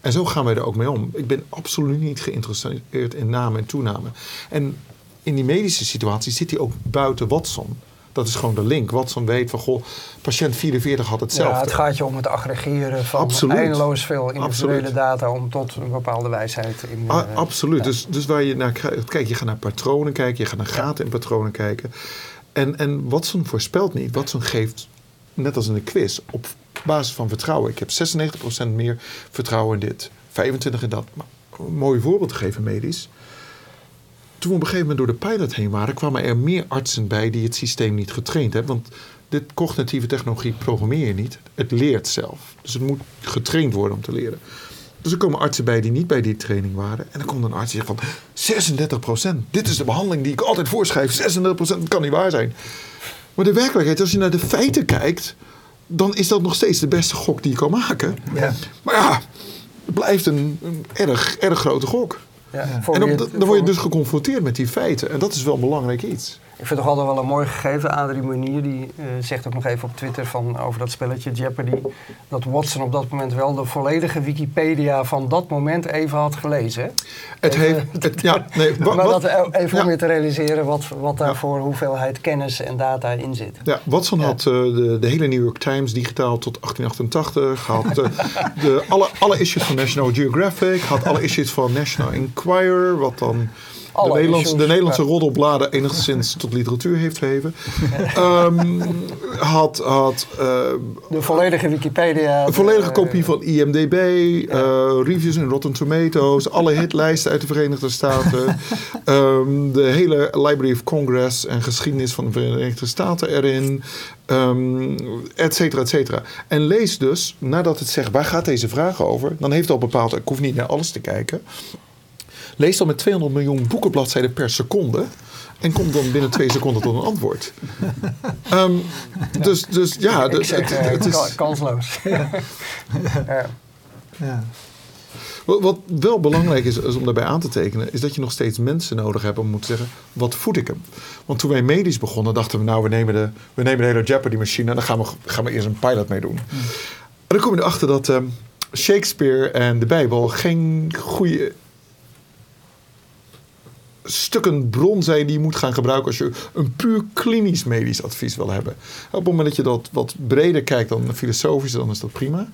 [SPEAKER 1] En zo gaan wij er ook mee om. Ik ben absoluut niet geïnteresseerd in naam en toename. En in die medische situatie zit hij ook buiten Watson. Dat is gewoon de link. Watson weet van, goh, patiënt 44 had hetzelfde.
[SPEAKER 2] Ja, het gaat je om het aggregeren van
[SPEAKER 1] Absoluut.
[SPEAKER 2] eindeloos veel individuele data om tot een bepaalde wijsheid in
[SPEAKER 1] A-
[SPEAKER 2] eh,
[SPEAKER 1] absoluut.
[SPEAKER 2] ja.
[SPEAKER 1] Dus, dus waar je naar kijkt, kijk, je gaat naar patronen kijken, je gaat naar gaten in patronen kijken. En, en Watson voorspelt niet. Watson geeft, net als in de quiz, op basis van vertrouwen. Ik heb 96% meer vertrouwen in dit, 25 in dat. Maar een mooi voorbeeld te geven medisch. Toen we op een gegeven moment door de pilot heen waren, kwamen er meer artsen bij die het systeem niet getraind hebben. Want dit cognitieve technologie programmeer je niet. Het leert zelf. Dus het moet getraind worden om te leren. Dus er komen artsen bij die niet bij die training waren. En dan komt een arts die zegt van 36% Dit is de behandeling die ik altijd voorschrijf. 36% dat kan niet waar zijn. Maar de werkelijkheid, als je naar de feiten kijkt... dan is dat nog steeds de beste gok die je kan maken.
[SPEAKER 2] Ja.
[SPEAKER 1] Maar ja, het blijft een, een erg, erg grote gok.
[SPEAKER 2] Ja,
[SPEAKER 1] En
[SPEAKER 2] het-
[SPEAKER 1] dan word je dus geconfronteerd met die feiten. En dat is wel een belangrijk iets.
[SPEAKER 2] Ik vind het toch altijd wel een mooi gegeven. Adrie Monier die eh, zegt ook nog even op Twitter van, over dat spelletje Jeopardy... dat Watson op dat moment wel de volledige Wikipedia van dat moment even had gelezen.
[SPEAKER 1] Het
[SPEAKER 2] Even-
[SPEAKER 1] heeft, het, ja, nee, wa-
[SPEAKER 2] maar
[SPEAKER 1] wat-
[SPEAKER 2] dat e- even om je te realiseren wat, wat daar voor hoeveelheid kennis en data in zit.
[SPEAKER 1] Ja, Watson had eh, de, de hele New York Times digitaal tot 1888. Had eh, de, alle, alle issues van National Geographic. Had alle issues van National Enquirer. Wat dan de Nederlandse, de Nederlandse roddelbladen enigszins tot literatuur heeft gegeven. Ehm, had had eh,
[SPEAKER 2] De volledige Wikipedia.
[SPEAKER 1] een volledige kopie van IMDb, eh, reviews in Rotten Tomatoes, alle hitlijsten uit de Verenigde Staten, ehm, de hele Library of Congress en geschiedenis van de Verenigde Staten erin, ehm et cetera, et cetera. En lees dus, nadat het zegt waar gaat deze vraag over, dan heeft het al bepaald, ik hoef niet naar alles te kijken. Leest dan met 200 miljoen boekenbladzijden per seconde. En komt dan binnen twee seconden tot een antwoord. Ehm, dus, dus ja,
[SPEAKER 2] Ik
[SPEAKER 1] dus,
[SPEAKER 2] zeg
[SPEAKER 1] het,
[SPEAKER 2] eh,
[SPEAKER 1] het is,
[SPEAKER 2] ka- kansloos. ja.
[SPEAKER 3] Ja.
[SPEAKER 1] Wat, wel belangrijk is, is om daarbij aan te tekenen, is dat je nog steeds mensen nodig hebt om te zeggen, wat voed ik hem? Want toen wij medisch begonnen, dachten we, nou, we nemen de, we nemen de hele Jeopardy-machine en daar gaan we, gaan we eerst een pilot mee doen. En dan kom je erachter dat ehm, Shakespeare en de Bijbel geen goede stukken bron zijn die je moet gaan gebruiken als je een puur klinisch medisch advies wil hebben. Op het moment dat je dat wat breder kijkt dan filosofisch, dan is dat prima.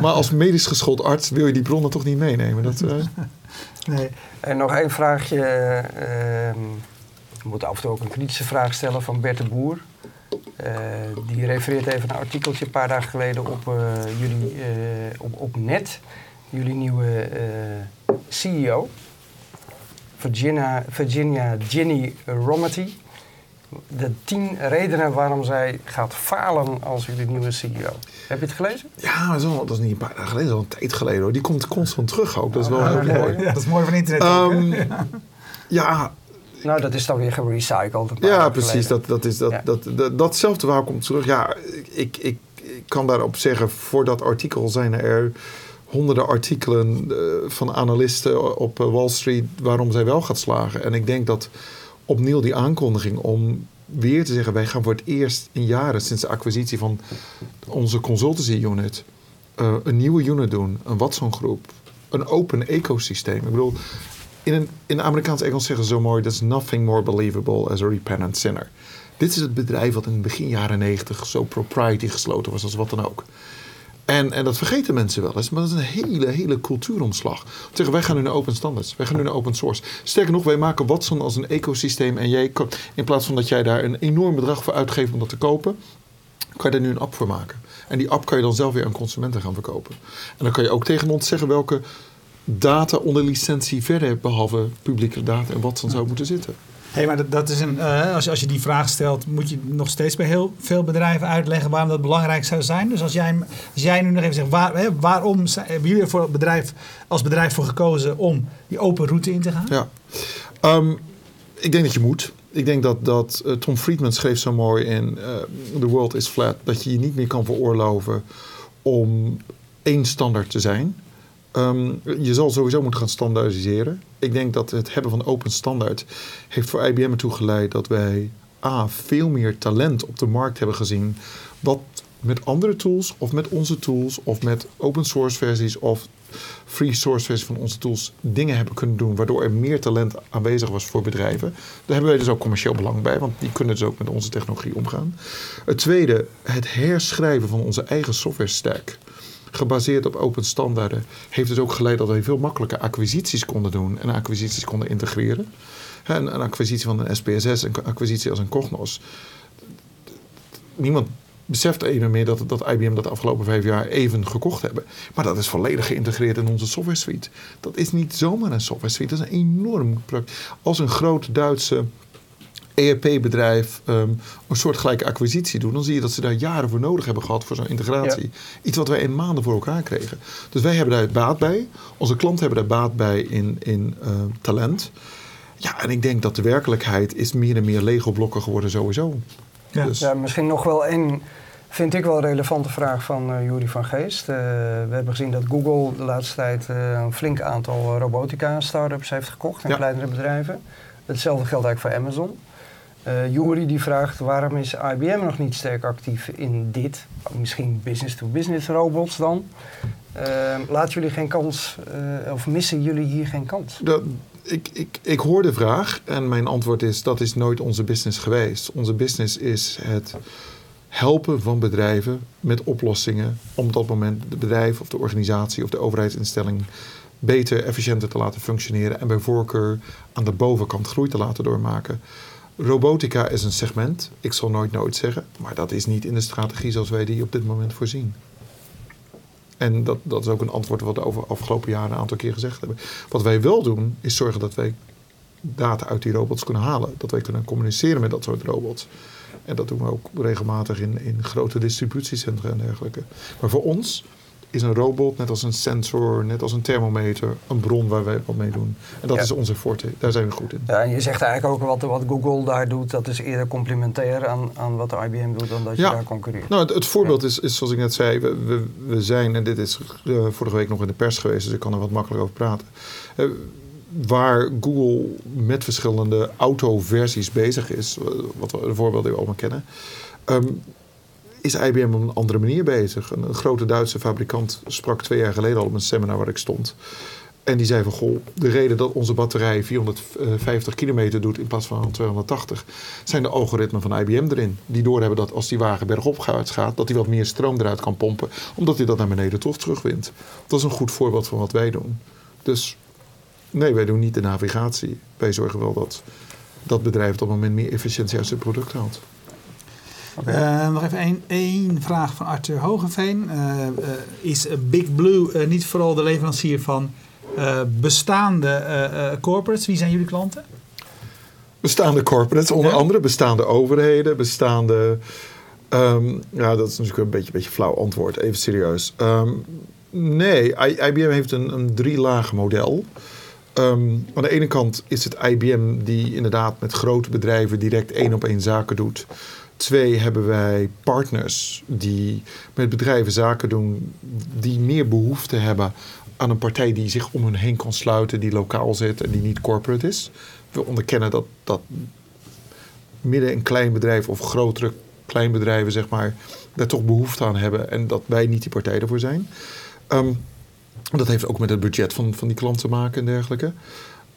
[SPEAKER 1] Maar als medisch geschoold arts wil je die bronnen toch niet meenemen. Dat, eh,
[SPEAKER 3] Nee.
[SPEAKER 2] En nog één vraagje. ehm, we moeten af en toe ook een kritische vraag stellen van Bert de Boer. Eh, die refereert even een artikeltje een paar dagen geleden op eh, jullie eh, op, op net. Jullie nieuwe eh, CEO. Virginia, Virginia Ginny Rometty. De tien redenen waarom zij gaat falen als jullie nieuwe CEO. Heb je het gelezen?
[SPEAKER 1] ja, maar zo, dat is niet een paar dagen geleden, dat is al een tijd geleden hoor. Die komt constant terug ook. Dat is wel heel mooi.
[SPEAKER 3] Ja, dat is mooi van internet. ook?
[SPEAKER 1] Ehm, ja,
[SPEAKER 2] Nou, dat is dan weer gerecycled. een paar
[SPEAKER 1] Ja, precies. Dat, dat is dat,
[SPEAKER 2] Ja.
[SPEAKER 1] dat, dat, datzelfde waar komt terug. Ja, ik, ik, ik kan daarop zeggen, voor dat artikel zijn er honderden artikelen eh, van analisten op eh, Wall Street waarom zij wel gaat slagen. En ik denk dat opnieuw die aankondiging om weer te zeggen, wij gaan voor het eerst in jaren sinds de acquisitie van onze consultancy unit eh, een nieuwe unit doen, een Watson groep, een open ecosysteem. Ik bedoel, in, een, in de Amerikaanse Engels zeggen ze zo mooi: There's nothing more believable as a repentant sinner. Dit is het bedrijf wat in begin jaren negentig zo propriety gesloten was als wat dan ook. En, en dat vergeten mensen wel eens, maar dat is een hele, hele cultuuromslag. Zeggen, wij gaan nu naar open standards, wij gaan nu naar open source. Sterker nog, wij maken Watson als een ecosysteem en jij in plaats van dat jij daar een enorm bedrag voor uitgeeft om dat te kopen, kan je daar nu een app voor maken. En die app kan je dan zelf weer aan consumenten gaan verkopen. En dan kan je ook tegen ons zeggen welke data onder licentie verder, behalve publieke data en wat dan zou moeten zitten.
[SPEAKER 3] Hey, maar dat, is een, eh, als, je, als je die vraag stelt, moet je nog steeds bij heel veel bedrijven uitleggen waarom dat belangrijk zou zijn. Dus als jij, als jij nu nog even zegt, waar, hè, waarom zijn, hebben jullie voor het bedrijf, als bedrijf voor gekozen om die open route in te gaan?
[SPEAKER 1] Ja. Ehm, ik denk dat je moet. Ik denk dat, dat eh, Tom Friedman schreef zo mooi in eh, The World is Flat... dat je je niet meer kan veroorloven om één standaard te zijn. Ehm, je zal sowieso moeten gaan standaardiseren. Ik denk dat het hebben van open standaard... heeft voor IBM ertoe geleid dat wij... A, veel meer talent op de markt hebben gezien... wat met andere tools of met onze tools... of met open source versies of free source versies van onze tools dingen hebben kunnen doen, waardoor er meer talent aanwezig was voor bedrijven. Daar hebben wij dus ook commercieel belang bij, want die kunnen dus ook met onze technologie omgaan. Het tweede, het herschrijven van onze eigen software stack. Gebaseerd op open standaarden, heeft dus ook geleid dat wij veel makkelijker acquisities konden doen en acquisities konden integreren. Een acquisitie van een SPSS, een acquisitie als een Cognos. Niemand beseft even meer dat, dat IBM dat de afgelopen vijf jaar even gekocht hebben. Maar dat is volledig geïntegreerd in onze software suite. Dat is niet zomaar een software suite, dat is een enorm product. Als een groot Duitse ERP-bedrijf um, een soortgelijke acquisitie doen, dan zie je dat ze daar jaren voor nodig hebben gehad voor zo'n integratie. Iets wat wij in maanden voor elkaar kregen. Dus wij hebben daar baat bij. Onze klanten hebben daar baat bij in, in uh, talent. Ja, en ik denk dat de werkelijkheid is meer en meer Lego-blokken geworden sowieso.
[SPEAKER 2] Ja. Dus. ja, misschien nog wel één, vind ik wel relevante vraag van uh, Jury van Geest. Uh, we hebben gezien dat Google de laatste tijd uh, een flink aantal robotica-startups heeft gekocht en ja. kleinere bedrijven. Hetzelfde geldt eigenlijk voor Amazon. Uh, die vraagt waarom is IBM nog niet sterk actief in dit? Misschien business-to-business -business robots dan. Uh, laten jullie geen kans, uh, of missen jullie hier geen kans?
[SPEAKER 1] Dat, ik, ik, ik hoor de vraag en mijn antwoord is dat is nooit onze business geweest. Onze business is het helpen van bedrijven met oplossingen om op dat moment het bedrijf of de organisatie of de overheidsinstelling beter, efficiënter te laten functioneren en bij voorkeur aan de bovenkant groei te laten doormaken. Robotica is een segment, ik zal nooit nooit zeggen, maar dat is niet in de strategie zoals wij die op dit moment voorzien. En dat, dat is ook een antwoord wat we over afgelopen jaren een aantal keer gezegd hebben. Wat wij wel doen, is zorgen dat wij data uit die robots kunnen halen. Dat wij kunnen communiceren met dat soort robots. En dat doen we ook regelmatig in, in grote distributiecentra en dergelijke. Maar voor ons is een robot, net als een sensor, net als een thermometer, een bron waar wij wat mee doen. En dat
[SPEAKER 2] Ja.
[SPEAKER 1] is onze forte. Daar zijn we goed in.
[SPEAKER 2] Ja, en je zegt eigenlijk ook wat, wat Google daar doet, dat is eerder complementair aan, aan wat de IBM doet dan dat je daar concurreert.
[SPEAKER 1] Nou, het, het voorbeeld is, is, zoals ik net zei, we, we, we zijn, en dit is eh, vorige week nog in de pers geweest, dus ik kan er wat makkelijker over praten. Eh, waar Google met verschillende autoversies bezig is, eh, wat we, de voorbeelden die we allemaal kennen, ehm, is IBM op een andere manier bezig. Een, een grote Duitse fabrikant sprak twee jaar geleden al op een seminar waar ik stond. En die zei van, goh, de reden dat onze batterij 450 kilometer doet in plaats van 280... zijn de algoritmen van IBM erin. Die doorhebben dat als die wagen bergopwaarts gaat... dat hij wat meer stroom eruit kan pompen... omdat hij dat naar beneden toch terugwint. Dat is een goed voorbeeld van wat wij doen. Dus nee, wij doen niet de navigatie. Wij zorgen wel dat dat bedrijf op dat moment meer efficiëntie uit zijn product haalt.
[SPEAKER 3] Eh, nog even één, vraag van Arthur Hogeveen. Eh, eh, is Big Blue niet vooral de leverancier van bestaande corporates? Wie zijn jullie klanten?
[SPEAKER 1] Bestaande corporates, onder
[SPEAKER 3] Ja.
[SPEAKER 1] andere bestaande overheden, bestaande. ehm, ja, dat is natuurlijk een beetje, beetje flauw antwoord, even serieus. Ehm, nee, IBM heeft een, een drie-lagen model. Ehm, aan de ene kant is het IBM die inderdaad met grote bedrijven direct één op één zaken doet. Twee hebben wij partners die met bedrijven zaken doen die meer behoefte hebben aan een partij die zich om hun heen kan sluiten, die lokaal zit en die niet corporate is. We onderkennen dat, dat midden- en kleinbedrijven of grotere kleinbedrijven, zeg maar, daar toch behoefte aan hebben en dat wij niet die partij ervoor zijn. Ehm, dat heeft ook met het budget van, van die klant te maken en dergelijke.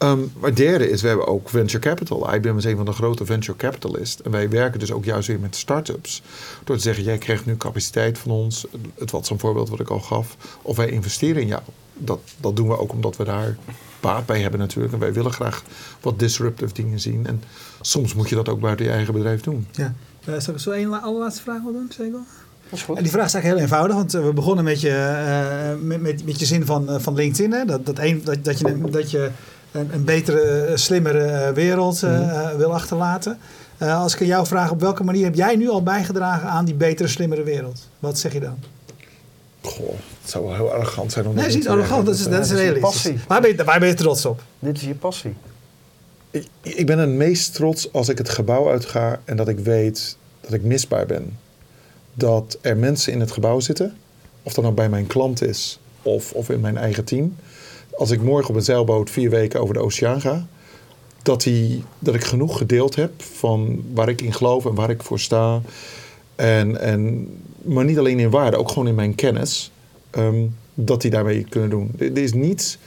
[SPEAKER 1] Ehm, maar het derde is, we hebben ook venture capital. IBM is een van de grote venture capitalist. En wij werken dus ook juist weer met start-ups. Door te zeggen, jij krijgt nu capaciteit van ons. Het was zo'n voorbeeld wat ik al gaf. Of wij investeren in jou. Dat, dat doen we ook omdat we daar baat bij hebben natuurlijk. En wij willen graag wat disruptive dingen zien. En soms moet je dat ook buiten je eigen bedrijf doen.
[SPEAKER 3] Ja. Uh, zal ik zo één la- allerlaatste vraag wel doen,
[SPEAKER 2] goed.
[SPEAKER 3] En die vraag is eigenlijk heel eenvoudig, want eh, we begonnen met je, eh, met, met, met je zin van, eh, van LinkedIn. Hè? Dat, dat, een, dat, dat je, dat je een, een betere, slimmere eh, wereld eh, eh, wil achterlaten. Eh, als ik aan jou vraag, op welke manier heb jij nu al bijgedragen aan die betere, slimmere wereld? Wat zeg je dan?
[SPEAKER 1] Goh, het zou wel heel arrogant zijn om
[SPEAKER 3] Nee,
[SPEAKER 1] dat
[SPEAKER 3] is niet arrogant, dat is, dat is
[SPEAKER 2] dat is je
[SPEAKER 3] realistisch.
[SPEAKER 2] passie.
[SPEAKER 3] Waar ben, je, waar ben je trots op?
[SPEAKER 2] Dit is je passie.
[SPEAKER 1] Ik, ik ben het meest trots als ik het gebouw uitga en dat ik weet dat ik misbaar ben. Dat er mensen in het gebouw zitten, of dat nou bij mijn klant is of, of in mijn eigen team. Als ik morgen op een zeilboot vier weken over de oceaan ga, dat, die, dat ik genoeg gedeeld heb van waar ik in geloof en waar ik voor sta. En, en, maar niet alleen in waarde, ook gewoon in mijn kennis. ehm, dat die daarmee kunnen doen. Er is niets,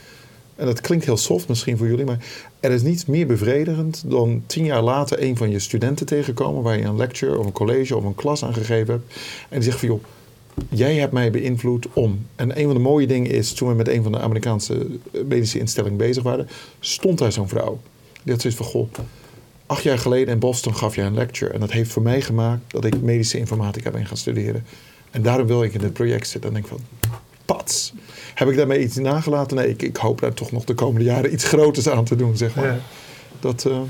[SPEAKER 1] en dat klinkt heel soft misschien voor jullie, maar er is niets meer bevredigend dan tien jaar later een van je studenten tegenkomen waar je een lecture of een college of een klas aan gegeven hebt. En die zegt van joh, jij hebt mij beïnvloed om. En een van de mooie dingen is, toen we met een van de Amerikaanse medische instellingen bezig waren, stond daar zo'n vrouw. Die had zoiets van goh, acht jaar geleden in Boston gaf jij een lecture. En dat heeft voor mij gemaakt dat ik medische informatica ben gaan studeren. En daarom wil ik in dit project zitten. En denk ik van, pats. Heb ik daarmee iets nagelaten? Nee, ik, ik hoop daar toch nog de komende jaren iets groters aan te doen, zeg maar.
[SPEAKER 3] Ja.
[SPEAKER 1] Dat, eh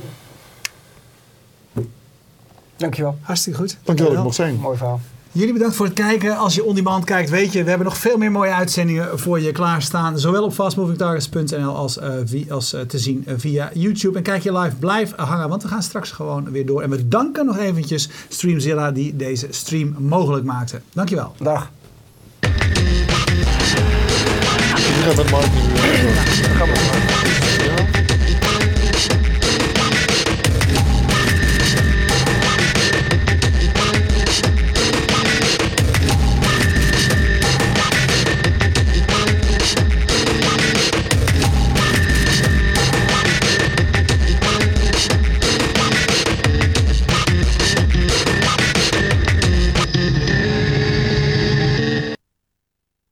[SPEAKER 2] Dankjewel.
[SPEAKER 3] Hartstikke goed.
[SPEAKER 1] dankjewel dat ik mocht zijn.
[SPEAKER 2] Mooi verhaal.
[SPEAKER 3] Jullie bedankt voor het kijken. Als je on demand kijkt, weet je, we hebben nog veel meer mooie uitzendingen voor je klaarstaan. Zowel op fastmovingtargets.nl als, eh, als eh, te zien eh, via YouTube. En kijk je live, blijf hangen, want we gaan straks gewoon weer door. En we danken nog eventjes Streamzilla die deze stream mogelijk maakte. Dankjewel.
[SPEAKER 2] Dag.
[SPEAKER 1] Ik